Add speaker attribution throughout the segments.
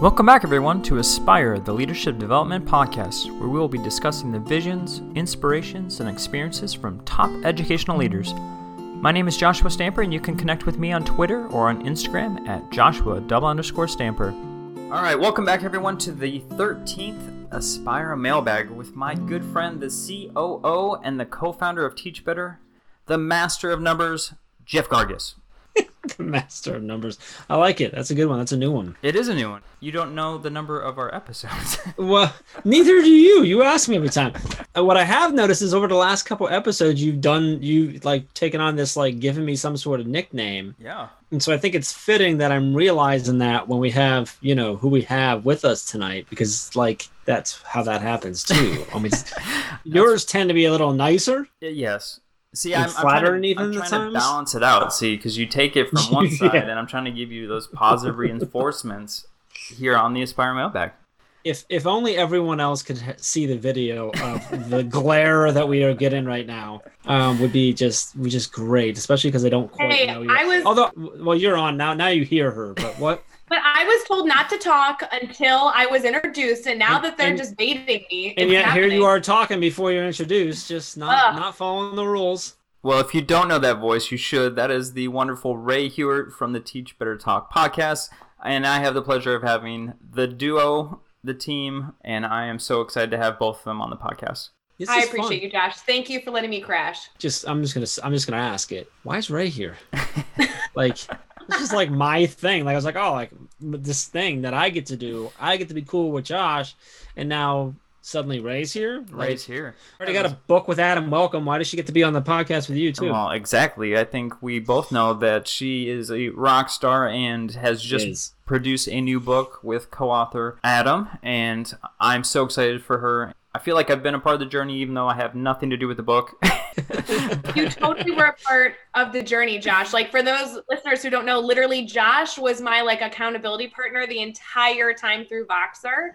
Speaker 1: Welcome back, everyone, to Aspire, the Leadership Development Podcast, where we will be discussing the visions, inspirations, and experiences from top educational leaders. My name is Joshua Stamper, and you can connect with me on Twitter or on Instagram at Joshua double underscore Stamper. All right, welcome back, everyone, to the 13th Aspire Mailbag with my good friend, the COO and the co founder of Teach Better, the master of numbers, Jeff Gargas.
Speaker 2: the master of numbers. I like it. That's a good one. That's a new one.
Speaker 1: It is a new one. You don't know the number of our episodes.
Speaker 2: well, neither do you. You ask me every time. Uh, what I have noticed is over the last couple episodes, you've done you like taken on this like giving me some sort of nickname.
Speaker 1: Yeah.
Speaker 2: And so I think it's fitting that I'm realizing that when we have you know who we have with us tonight because like that's how that happens too. I mean, yours tend to be a little nicer.
Speaker 1: Yes. See, I'm, I'm trying, to, I'm trying to balance it out. See, because you take it from one side, yeah. and I'm trying to give you those positive reinforcements here on the Aspire Mailbag.
Speaker 2: If if only everyone else could see the video of the glare that we are getting right now, um, would be just would just great. Especially because I don't quite hey, know. You. I was although well, you're on now. Now you hear her, but what?
Speaker 3: But I was told not to talk until I was introduced, and now that they're and, just baiting me,
Speaker 2: and yet happening. here you are talking before you're introduced, just not not following the rules.
Speaker 1: Well, if you don't know that voice, you should. That is the wonderful Rae Hughart from the Teach Better Talk podcast, and I have the pleasure of having the duo, the team, and I am so excited to have both of them on the podcast.
Speaker 3: This I appreciate fun. you, Josh. Thank you for letting me crash.
Speaker 2: Just, I'm just gonna, I'm just gonna ask it. Why is Rae here? like, this is like my thing. Like I was like, oh, like this thing that I get to do. I get to be cool with Josh, and now suddenly Rae's here.
Speaker 1: Rae's like, here.
Speaker 2: Already got a book with Adam. Welcome. Why does she get to be on the podcast with you too?
Speaker 1: Well, exactly. I think we both know that she is a rock star and has just produced a new book with co-author Adam, and I'm so excited for her. I feel like I've been a part of the journey, even though I have nothing to do with the book.
Speaker 3: you totally were a part of the journey, Josh. Like for those listeners who don't know, literally Josh was my like accountability partner the entire time through Voxer.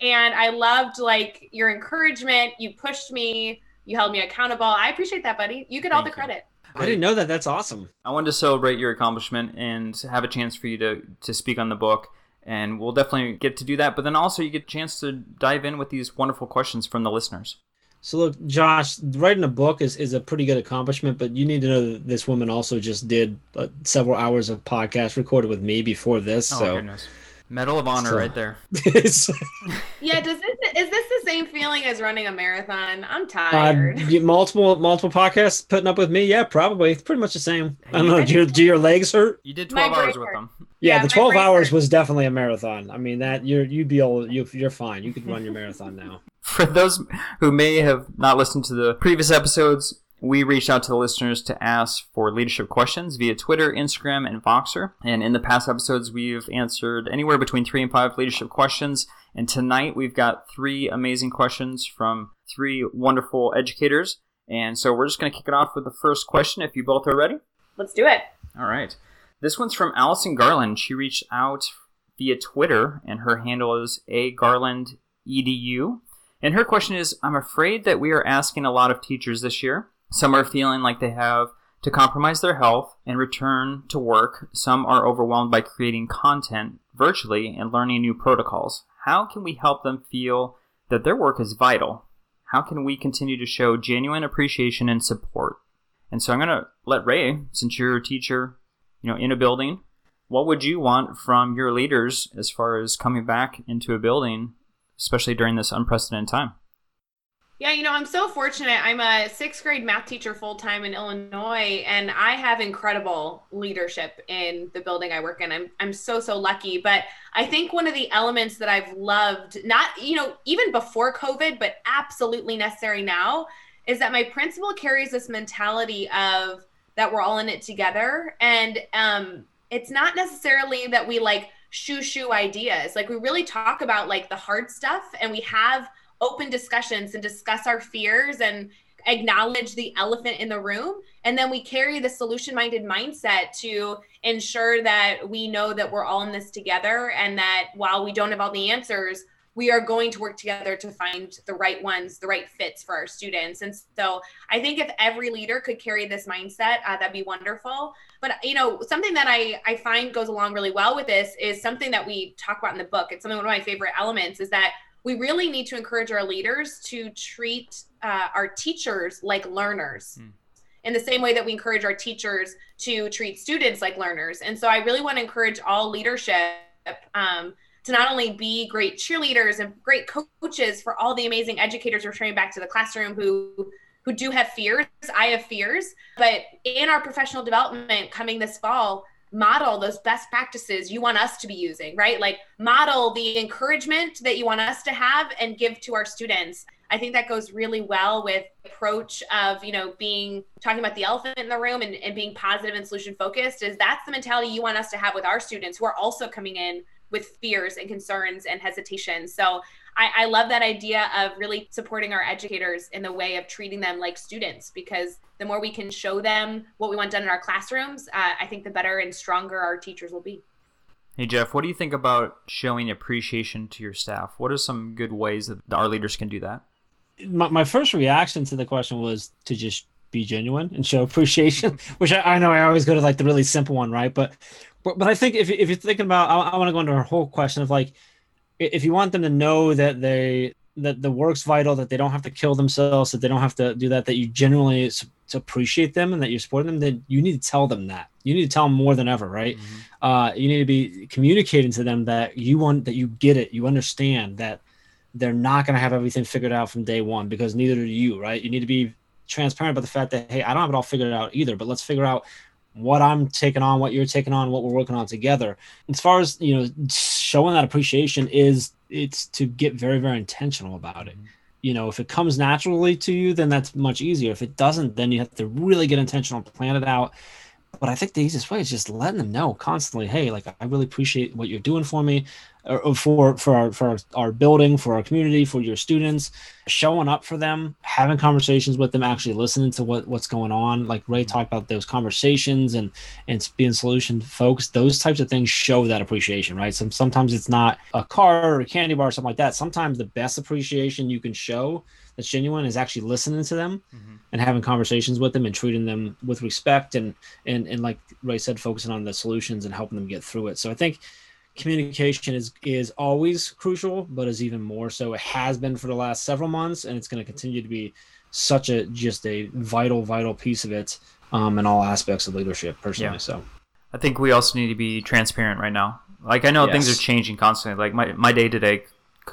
Speaker 3: And I loved like your encouragement. You pushed me, you held me accountable. I appreciate that, buddy. You get Thank all the credit.
Speaker 2: I didn't know that. That's awesome.
Speaker 1: I wanted to celebrate your accomplishment and have a chance for you to, to speak on the book. And we'll definitely get to do that. But then also, you get a chance to dive in with these wonderful questions from the listeners.
Speaker 2: So look, Josh, writing a book is, is a pretty good accomplishment, but you need to know that this woman also just did uh, several hours of podcast recorded with me before this. Oh, so goodness.
Speaker 1: Medal of Honor so. right there.
Speaker 3: yeah, does this is this the same feeling as running a marathon? I'm tired.
Speaker 2: Uh, multiple multiple podcasts putting up with me. Yeah, probably. It's pretty much the same. I don't know. Do your, do your legs hurt?
Speaker 1: You did 12 hours with them.
Speaker 2: Yeah, yeah the 12 hours hurt. was definitely a marathon. I mean that you're you'd be able you you're fine. You could run your marathon now.
Speaker 1: For those who may have not listened to the previous episodes, we reached out to the listeners to ask for leadership questions via Twitter, Instagram, and Voxer. And in the past episodes, we've answered anywhere between three and five leadership questions. And tonight, we've got three amazing questions from three wonderful educators. And so we're just going to kick it off with the first question if you both are ready.
Speaker 3: Let's do it.
Speaker 1: All right. This one's from Allison Garland. She reached out via Twitter, and her handle is a Garland edu. And her question is I'm afraid that we are asking a lot of teachers this year. Some are feeling like they have to compromise their health and return to work. Some are overwhelmed by creating content virtually and learning new protocols. How can we help them feel that their work is vital? How can we continue to show genuine appreciation and support? And so I'm going to let Rae, since you're a teacher, you know, in a building, what would you want from your leaders as far as coming back into a building, especially during this unprecedented time?
Speaker 3: Yeah, you know, I'm so fortunate. I'm a sixth grade math teacher full time in Illinois, and I have incredible leadership in the building I work in. I'm, I'm so, so lucky. But I think one of the elements that I've loved, not, you know, even before COVID, but absolutely necessary now, is that my principal carries this mentality of that we're all in it together. And um, it's not necessarily that we like shoo shoo ideas. Like we really talk about like the hard stuff and we have open discussions and discuss our fears and acknowledge the elephant in the room and then we carry the solution minded mindset to ensure that we know that we're all in this together and that while we don't have all the answers we are going to work together to find the right ones the right fits for our students and so i think if every leader could carry this mindset uh, that'd be wonderful But you know, something that I I find goes along really well with this is something that we talk about in the book. It's something one of my favorite elements is that we really need to encourage our leaders to treat uh, our teachers like learners. Mm. In the same way that we encourage our teachers to treat students like learners. And so I really want to encourage all leadership um, to not only be great cheerleaders and great coaches for all the amazing educators we're back to the classroom who who do have fears. I have fears, but in our professional development coming this fall, model those best practices you want us to be using, right? Like model the encouragement that you want us to have and give to our students. I think that goes really well with approach of, you know, being talking about the elephant in the room and, and being positive and solution focused is that's the mentality you want us to have with our students who are also coming in with fears and concerns and hesitation. So I, I love that idea of really supporting our educators in the way of treating them like students because the more we can show them what we want done in our classrooms, uh, I think the better and stronger our teachers will be.
Speaker 1: Hey Jeff, what do you think about showing appreciation to your staff? What are some good ways that our leaders can do that?
Speaker 2: My, my first reaction to the question was to just be genuine and show appreciation, which I, I, know I always go to like the really simple one, right? But but, but I think if, if you're thinking about, I, I want to go into our whole question of like, if you want them to know that they that the work's vital, that they don't have to kill themselves, that they don't have to do that, that you genuinely to appreciate them and that you support them, then you need to tell them that. You need to tell them more than ever, right? Mm-hmm. Uh, you need to be communicating to them that you want that you get it, you understand that they're not going to have everything figured out from day one because neither do you, right? You need to be transparent about the fact that hey, I don't have it all figured out either, but let's figure out what I'm taking on, what you're taking on, what we're working on together. As far as you know, showing that appreciation is it's to get very very intentional about it. Mm-hmm. You know, if it comes naturally to you, then that's much easier. If it doesn't, then you have to really get intentional, plan it out, but I think the easiest way is just letting them know constantly, hey, like I really appreciate what you're doing for me, or, for for our for our, our building, for our community, for your students, showing up for them, having conversations with them, actually listening to what what's going on. Like Rae mm-hmm. talked about those conversations and and being solution focused. Those types of things show that appreciation, right? So sometimes it's not a car or a candy bar or something like that. Sometimes the best appreciation you can show that's genuine is actually listening to them mm-hmm. And having conversations with them and treating them with respect and and and like Rae said, focusing on the solutions and helping them get through it. So I think communication is is always crucial, but is even more so. It has been for the last several months, and it's going to continue to be such a just a vital vital piece of it um, in all aspects of leadership. Personally, yeah. so
Speaker 1: I think we also need to be transparent right now. Like I know yes. things are changing constantly. Like my my day to day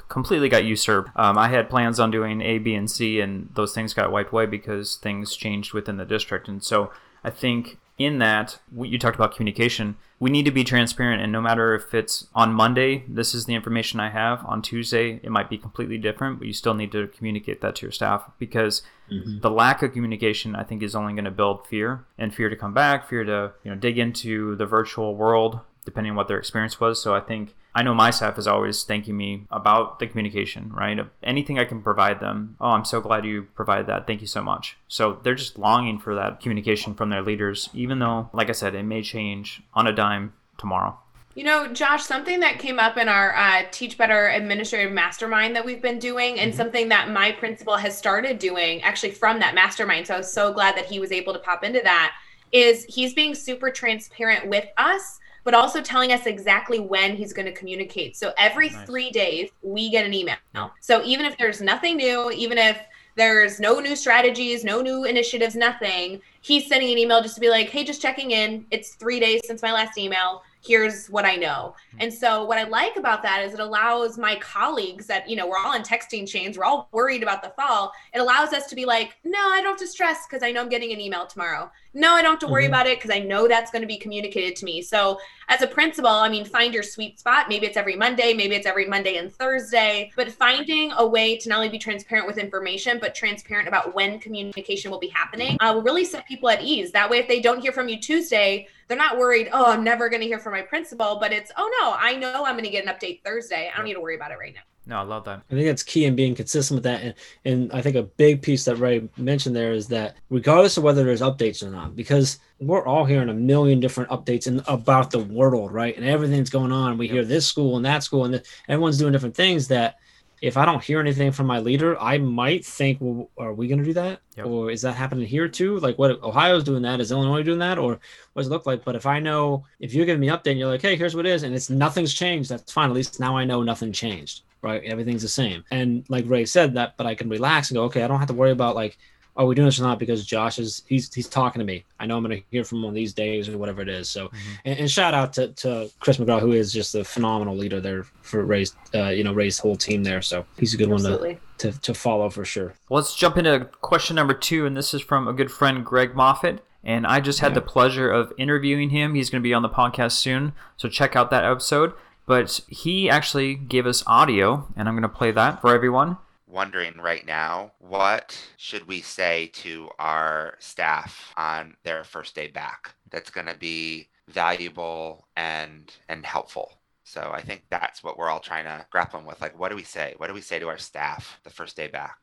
Speaker 1: completely got usurped. Um, I had plans on doing A, B, and C, and those things got wiped away because things changed within the district. And so I think in that, you talked about communication. We need to be transparent, and no matter if it's on Monday, this is the information I have. On Tuesday, it might be completely different, but you still need to communicate that to your staff because mm-hmm. the lack of communication, I think, is only going to build fear and fear to come back, fear to you know dig into the virtual world, depending on what their experience was. So I think I know my staff is always thanking me about the communication, right? Anything I can provide them. Oh, I'm so glad you provided that. Thank you so much. So they're just longing for that communication from their leaders, even though, like I said, it may change on a dime tomorrow.
Speaker 3: You know, Josh, something that came up in our uh, Teach Better Administrative Mastermind that we've been doing, and mm-hmm. something that my principal has started doing actually from that mastermind. So I was so glad that he was able to pop into that. Is he's being super transparent with us but also telling us exactly when he's going to communicate. So every nice. three days, we get an email. So even if there's nothing new, even if there's no new strategies, no new initiatives, nothing, he's sending an email just to be like, hey, just checking in. It's three days since my last email here's what I know. Hmm. And so what I like about that is it allows my colleagues that, you know, we're all in texting chains, we're all worried about the fall. It allows us to be like, no, I don't have to stress because I know I'm getting an email tomorrow. No, I don't have to worry mm-hmm. about it because I know that's going to be communicated to me. So as a principal, I mean, find your sweet spot. Maybe it's every Monday, maybe it's every Monday and Thursday, but finding a way to not only be transparent with information, but transparent about when communication will be happening uh, will really set people at ease. That way, if they don't hear from you Tuesday, they're not worried, oh, I'm never going to hear from my principal, but it's, oh no, I know I'm going to get an update Thursday. I don't need to worry about it right now.
Speaker 1: No, I love that.
Speaker 2: I think that's key in being consistent with that. And, and I think a big piece that Rae mentioned there is that regardless of whether there's updates or not, because we're all hearing a million different updates in, about the world, right? And everything's going on. We yep. hear this school and that school, and the, everyone's doing different things that if I don't hear anything from my leader, I might think, well, are we going to do that? Yep. Or is that happening here too? Like what Ohio's doing that? Is Illinois doing that? Or what does it look like? But if I know, if you're giving me an update and you're like, hey, here's what it is, and it's nothing's changed, that's fine. At least now I know nothing changed, right? Everything's the same. And like Rae said that, but I can relax and go, okay, I don't have to worry about like, are we doing this or not? Because Josh is he's he's talking to me. I know I'm going to hear from him on these days or whatever it is. So, mm-hmm. and, and, shout out to, to Chris McGraw, who is just a phenomenal leader there for Rae's, uh, you know, Rae's whole team there. So he's a good Absolutely. one to, to to follow for sure.
Speaker 1: Well, let's jump into question number two, and this is from a good friend Greg Moffat. And I just had yeah. the pleasure of interviewing him. He's going to be on the podcast soon, so check out that episode. But he actually gave us audio, and I'm going to play that for everyone
Speaker 4: wondering right now what should we say to our staff on their first day back that's going to be valuable and and helpful? So i think that's what we're all trying to grapple with like what do we say? What do we say to our staff the first day back?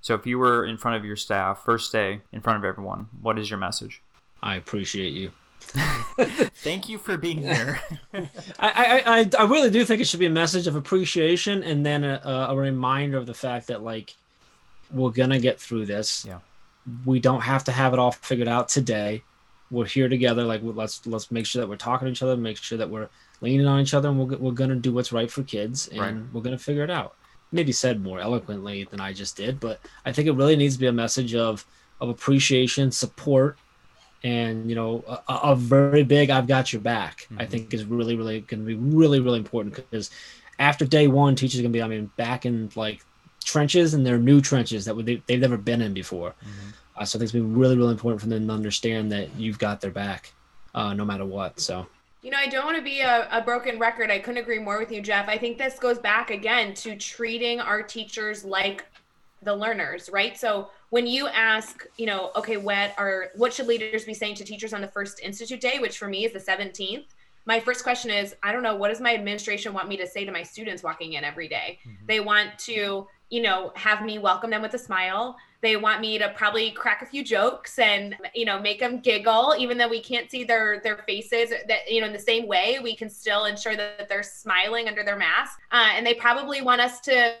Speaker 1: So if you were in front of your staff first day in front of everyone what is your message?
Speaker 2: I appreciate you
Speaker 1: Thank you for being here.
Speaker 2: I, I, I really do think it should be a message of appreciation and then a, a reminder of the fact that like we're gonna get through this.
Speaker 1: Yeah.
Speaker 2: We don't have to have it all figured out today. We're here together. Like let's let's make sure that we're talking to each other. Make sure that we're leaning on each other, and we're we're gonna do what's right for kids, and right. we're gonna figure it out. Maybe said more eloquently than I just did, but I think it really needs to be a message of of appreciation, support, and you know a, a, very big i've got your back mm-hmm. i think is really really going to be really really important because after day one teachers are going to be i mean back in like trenches and they're new trenches that they, they've never been in before mm-hmm. uh, so i think it's been really really important for them to understand that you've got their back uh, no matter what so
Speaker 3: you know, I don't want to be a, a, broken record. I couldn't agree more with you, Jeff. I think this goes back again to treating our teachers like the learners, right? So when you ask, you know, okay, what are what should leaders be saying to teachers on the first institute day, which for me is the 17th? My first question is, I don't know, what does my administration want me to say to my students walking in every day? Mm-hmm. They want to, you know, have me welcome them with a smile. They want me to probably crack a few jokes and, you know, make them giggle, even though we can't see their their faces. That you know, in the same way, we can still ensure that they're smiling under their mask. Uh, and they probably want us to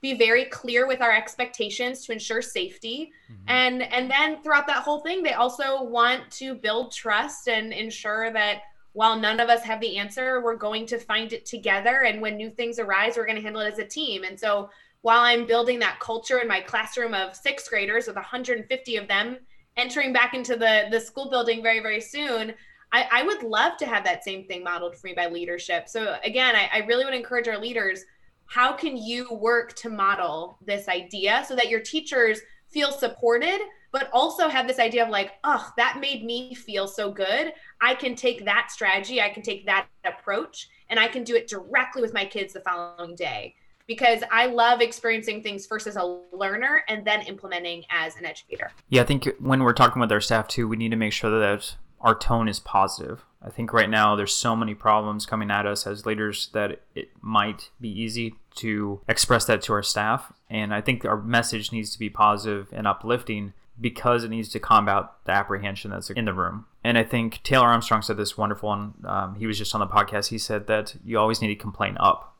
Speaker 3: be very clear with our expectations to ensure safety. Mm-hmm. And and then throughout that whole thing, they also want to build trust and ensure that while none of us have the answer, we're going to find it together. And when new things arise, we're going to handle it as a team. And so while I'm building that culture in my classroom of sixth graders with 150 of them entering back into the, the school building very, very soon, I, I would love to have that same thing modeled for me by leadership. So again, I, I really would encourage our leaders, how can you work to model this idea so that your teachers feel supported, but also have this idea of like, oh, that made me feel so good. I can take that strategy, I can take that approach, and I can do it directly with my kids the following day because I love experiencing things first as a learner and then implementing as an educator.
Speaker 1: Yeah, I think when we're talking with our staff too, we need to make sure that our tone is positive. I think right now there's so many problems coming at us as leaders that it might be easy to express that to our staff. And I think our message needs to be positive and uplifting because it needs to combat the apprehension that's in the room. And I think Taylor Armstrong said this wonderful one. Um, he was just on the podcast. He said that you always need to complain up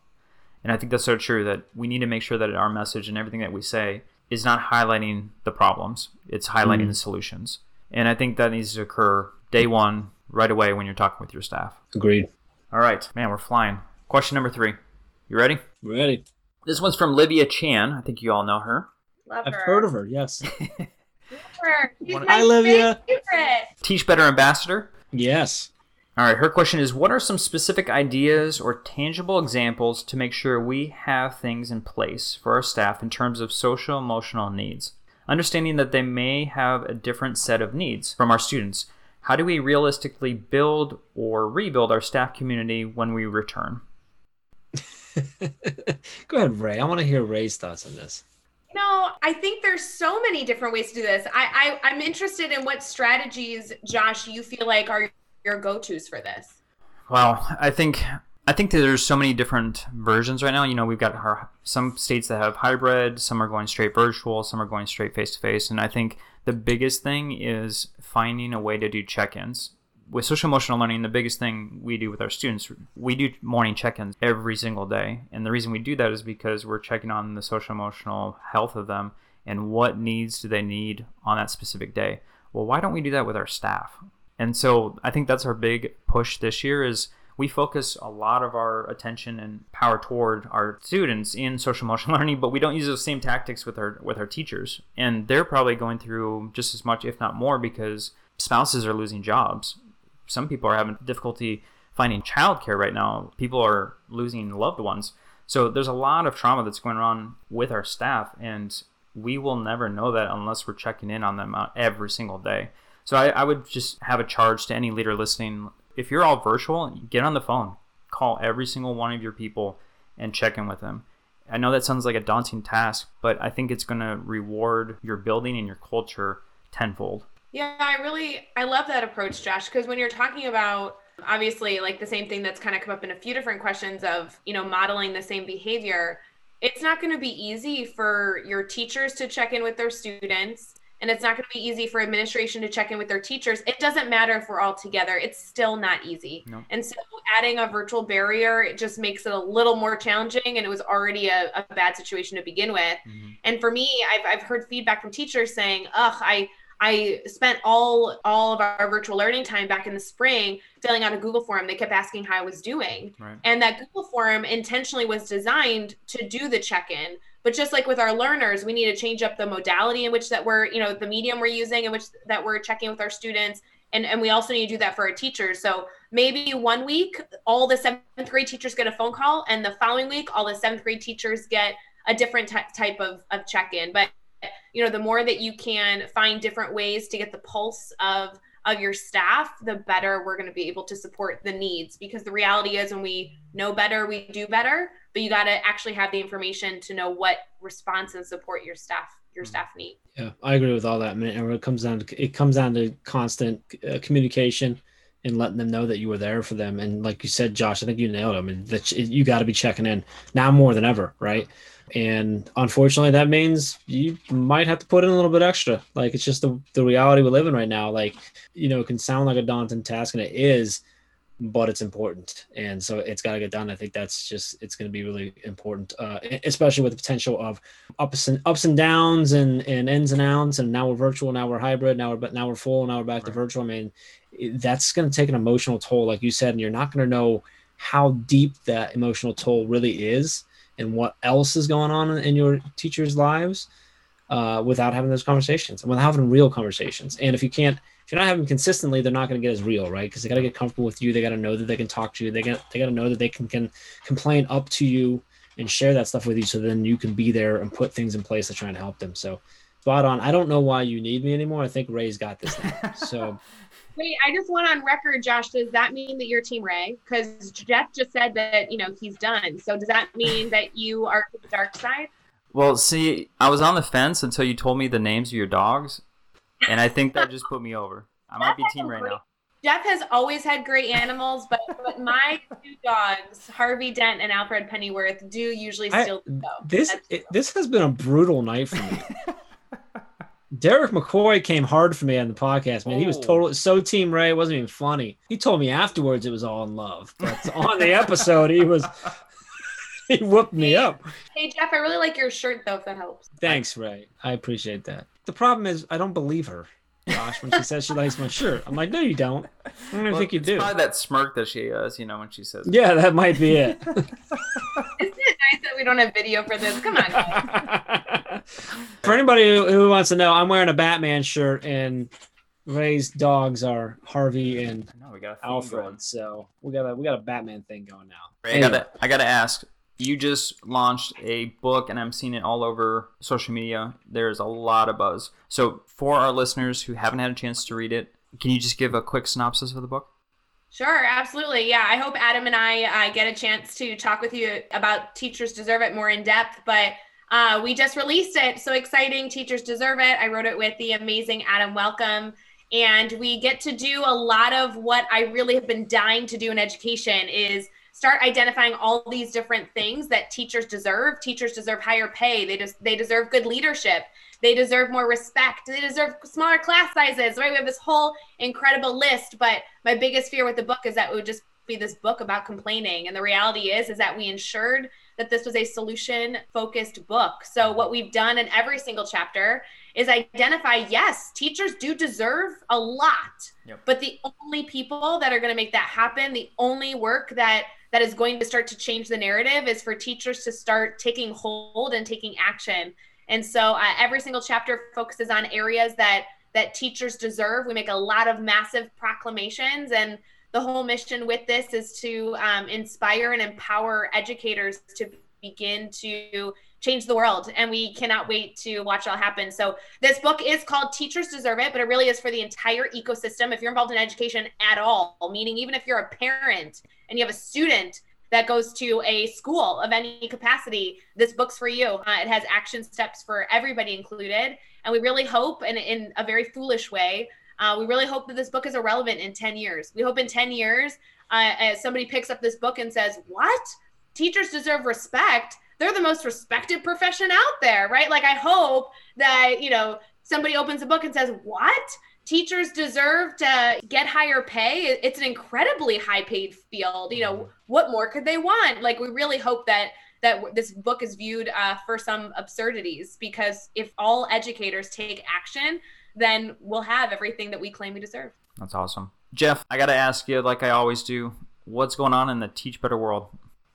Speaker 1: and I think that's so true that we need to make sure that our message and everything that we say is not highlighting the problems, it's highlighting mm. the solutions. And I think that needs to occur day one, right away when you're talking with your staff.
Speaker 2: Agreed.
Speaker 1: All right, man, we're flying. Question number three. You ready?
Speaker 2: Ready.
Speaker 1: This one's from Livia Chan. I think you all know her.
Speaker 3: Love
Speaker 2: I've heard of her, yes. Love her.
Speaker 3: Hi, Livia.
Speaker 1: Teach Better Ambassador.
Speaker 2: Yes.
Speaker 1: All right, her question is What are some specific ideas or tangible examples to make sure we have things in place for our staff in terms of social emotional needs? Understanding that they may have a different set of needs from our students, how do we realistically build or rebuild our staff community when we return?
Speaker 2: Go ahead, Rae. I want to hear Rae's thoughts on this.
Speaker 3: No, I think there's so many different ways to do this. I, I I'm interested in what strategies, Josh, you feel like are your go-tos for this?
Speaker 1: Well, I think I think that there's so many different versions right now. You know, we've got our, some states that have hybrid, some are going straight virtual, some are going straight face to face, and I think the biggest thing is finding a way to do check-ins. with social emotional learning, the biggest thing we do with our students, we do morning check ins every single day. And the reason we do that is because we're checking on the social emotional health of them and what needs do they need on that specific day. Well, why don't we do that with our staff? And so I think that's our big push this year is we focus a lot of our attention and power toward our students in social emotional learning, but we don't use those same tactics with our with our teachers. And they're probably going through just as much, if not more, because spouses are losing jobs some people are having difficulty finding childcare right now. People are losing loved ones. So there's a lot of trauma that's going on with our staff, and we will never know that unless we're checking in on them uh, every single day. So I, I would just have a charge to any leader listening. If you're all virtual, get on the phone, call every single one of your people, and check in with them. I know that sounds like a daunting task, but I think it's going to reward your building and your culture tenfold.
Speaker 3: Yeah, I really I love that approach, Josh, because when you're talking about obviously like the same thing that's kind of come up in a few different questions of, you know, modeling the same behavior, it's not going to be easy for your teachers to check in with their students and it's not going to be easy for administration to check in with their teachers. It doesn't matter if we're all together. It's still not easy. No. And so adding a virtual barrier, it just makes it a little more challenging. And it was already a, a bad situation to begin with. Mm-hmm. And for me, I've, I've heard feedback from teachers saying, ugh, I, I spent all all of our virtual learning time back in the spring filling out a Google form. They kept asking how I was doing. Right. And that Google form intentionally was designed to do the check-in. But just like with our learners, we need to change up the modality in which that we're, you know, the medium we're using in which that we're checking with our students. And, and we also need to do that for our teachers. So maybe one week, all the seventh grade teachers get a phone call, and the following week, all the seventh grade teachers get a different t- type of, of check-in. But you know the more that you can find different ways to get the pulse of of your staff the better we're going to be able to support the needs because the reality is when we know better we do better but you got to actually have the information to know what response and support your staff your mm. staff need
Speaker 2: yeah i agree with all that man and it comes down to it comes down to constant uh, communication and letting them know that you were there for them and like you said josh i think you nailed it i mean that you got to be checking in now more than ever right and unfortunately, that means you might have to put in a little bit extra. Like it's just the, the reality we live in right now. Like, you know, it can sound like a daunting task and it is, but it's important. And so it's got to get done. I think that's just, it's going to be really important, uh, especially with the potential of ups and ups and downs and, and ins and outs. And now we're virtual, now we're hybrid, now we're, but now we're full, now we're back right. to virtual. I mean, that's going to take an emotional toll, like you said, and you're not going to know how deep that emotional toll really is and what else is going on in your teachers' lives uh, without having those conversations and without having real conversations. And if you can't, if you're not having consistently, they're not going to get as real, right? Because they got to get comfortable with you. They got to know that they can talk to you. They got they got to know that they can can complain up to you and share that stuff with you, so then you can be there and put things in place to try and help them. So spot on. I don't know why you need me anymore. I think Rae's got this now. So.
Speaker 3: Wait, I just want on record, Josh. Does that mean that you're Team Rae? Because Jeff just said that you know he's done. So does that mean that you are the dark side?
Speaker 1: Well, see, I was on the fence until you told me the names of your dogs, and I think that just put me over. I might be Team Rae now.
Speaker 3: Jeff has always had great animals, but, but my two dogs, Harvey Dent and Alfred Pennyworth, do usually still I,
Speaker 2: go. This it, this has been a brutal night for me. Derek McCoy came hard for me on the podcast, man. He was oh. totally so Team Rae. It wasn't even funny. He told me afterwards it was all in love, but on the episode he was he whooped me up.
Speaker 3: Hey Jeff, I really like your shirt though. If that helps.
Speaker 2: Thanks, Rae. I appreciate that. The problem is I don't believe her. Gosh, when she says she likes my shirt, I'm like, no, you don't. I don't well, think you do.
Speaker 1: Probably that smirk that she has, you know, when she says.
Speaker 2: Yeah, that might be it.
Speaker 3: Isn't it nice that we don't have video for this? Come on.
Speaker 2: For anybody who, who, wants to know, I'm wearing a Batman shirt, and Rae's dogs are Harvey and we got Alfred. Going. So we got a we got a Batman thing going now.
Speaker 1: Rae, anyway. I gotta I gotta ask. You just launched a book, and I'm seeing it all over social media. There's a lot of buzz. So, for our listeners who haven't had a chance to read it, can you just give a quick synopsis of the book?
Speaker 3: Sure, absolutely. Yeah, I hope Adam and I uh, get a chance to talk with you about Teachers Deserve It more in depth. But uh, we just released it. So exciting. Teachers deserve it. I wrote it with the amazing Adam Welcome. And we get to do a lot of what I really have been dying to do in education is start identifying all these different things that teachers deserve. Teachers deserve higher pay. They just they deserve good leadership. They deserve more respect. They deserve smaller class sizes. Right? We have this whole incredible list, but my biggest fear with the book is that it would just be this book about complaining. And the reality is is that we ensured that this was a solution focused book. So what we've done in every single chapter is identify yes, teachers do deserve a lot. Yep. But the only people that are going to make that happen, the only work that that is going to start to change the narrative is for teachers to start taking hold and taking action. And so uh, every single chapter focuses on areas that that teachers deserve. We make a lot of massive proclamations and the whole mission with this is to um, inspire and empower educators to begin to change the world and we cannot wait to watch it all happen. So this book is called teachers deserve it but it really is for the entire ecosystem. If you're involved in education at all meaning even if you're a parent and you have a student that goes to a school of any capacity this book's for you. Uh, it has action steps for everybody included and we really hope and in a very foolish way uh, we really hope that this book is irrelevant in 10 years. We hope in 10 years uh, somebody picks up this book and says what? Teachers deserve respect they're the most respected profession out there, right? Like I hope that, you know, somebody opens a book and says, "What? Teachers deserve to get higher pay. It's an incredibly high paid field. You know, mm-hmm. what more could they want?" Like we really hope that that this book is viewed uh, for some absurdities because if all educators take action, then we'll have everything that we claim we deserve.
Speaker 1: That's awesome. Jeff, I got to ask you, like I always do, what's going on in the Teach Better world?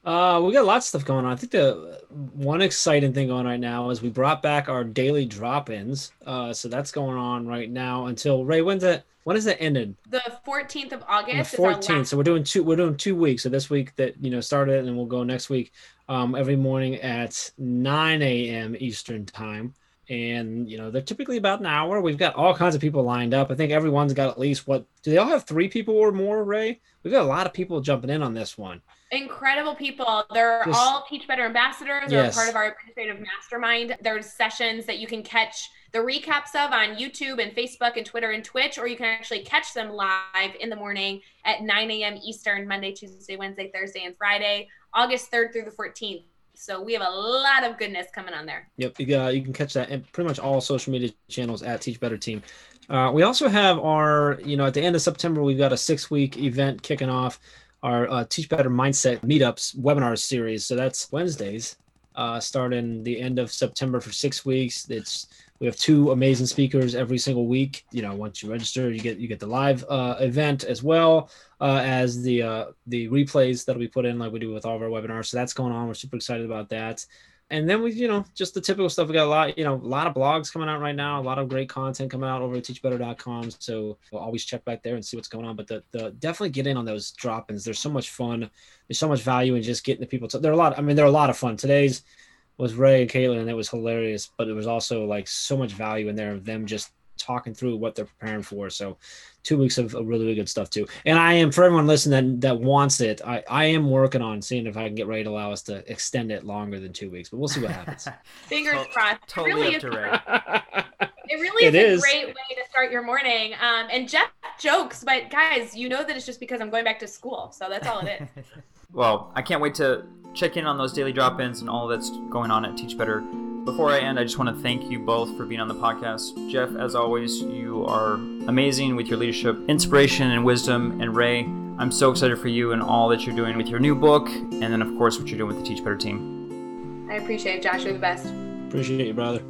Speaker 2: Uh, we got lots of stuff going on. I think the one exciting thing going right now is we brought back our daily drop-ins. Uh, so that's going on right now until Rae. When's it? When is it ended?
Speaker 3: The 14th of August.
Speaker 2: The 14th. So we're doing two. We're doing two weeks. So this week that you know started, and then we'll go next week. Um, every morning at 9 a.m. Eastern time and you know they're typically about an hour we've got all kinds of people lined up i think everyone's got at least what do they all have three people or more Rae we've got a lot of people jumping in on this one
Speaker 3: incredible people. They're Just, all Teach Better ambassadors. They're yes. part of our administrative mastermind. There's sessions that you can catch the recaps of on YouTube and Facebook and Twitter and Twitch, or you can actually catch them live in the morning at 9 a.m. Eastern, Monday, Tuesday, Wednesday, Thursday, and Friday, August 3rd through the 14th. So we have a lot of goodness coming on there.
Speaker 2: Yep, you, uh, you can catch that in pretty much all social media channels at Teach Better Team. Uh, we also have our, you know, at the end of September, we've got a six week event kicking off our uh, Teach Better Mindset meetups webinar series. So that's Wednesdays, uh, starting the end of September for six weeks. It's we have two amazing speakers every single week. You know, once you register, you get you get the live uh, event as well uh, as the uh, the replays that'll be put in like we do with all of our webinars. So that's going on. We're super excited about that and then we, you know, just the typical stuff. We got a lot, you know, a lot of blogs coming out right now, a lot of great content coming out over at teachbetter.com. So we'll always check back there and see what's going on. But the, the definitely get in on those drop-ins. There's so much fun. There's so much value in just getting the people. To, there are a lot. I mean, there are a lot of fun. Today's was Rae and Caitlin, and it was hilarious. But it was also like so much value in there of them just talking through what they're preparing for. So two weeks of, of really, really good stuff too. And I am for everyone listening that, that wants it. I, I am working on seeing if I can get Rae to allow us to extend it longer than two weeks, but we'll see what happens.
Speaker 3: Fingers crossed. Totally it really up to Rae. it really is it a great way to start your morning. Um, and Jeff jokes, but guys, you know that it's just because I'm going back to school, so that's all it is.
Speaker 1: well, I can't wait to check in on those daily drop-ins and all that's going on at Teach Better before I end, I just want to thank you both for being on the podcast. Jeff, as always, you are amazing with your leadership, inspiration, and wisdom. And Rae, I'm so excited for you and all that you're doing with your new book, and then, of course, what you're doing with the Teach Better team.
Speaker 3: I appreciate it, Josh. You're the best.
Speaker 2: Appreciate you, brother.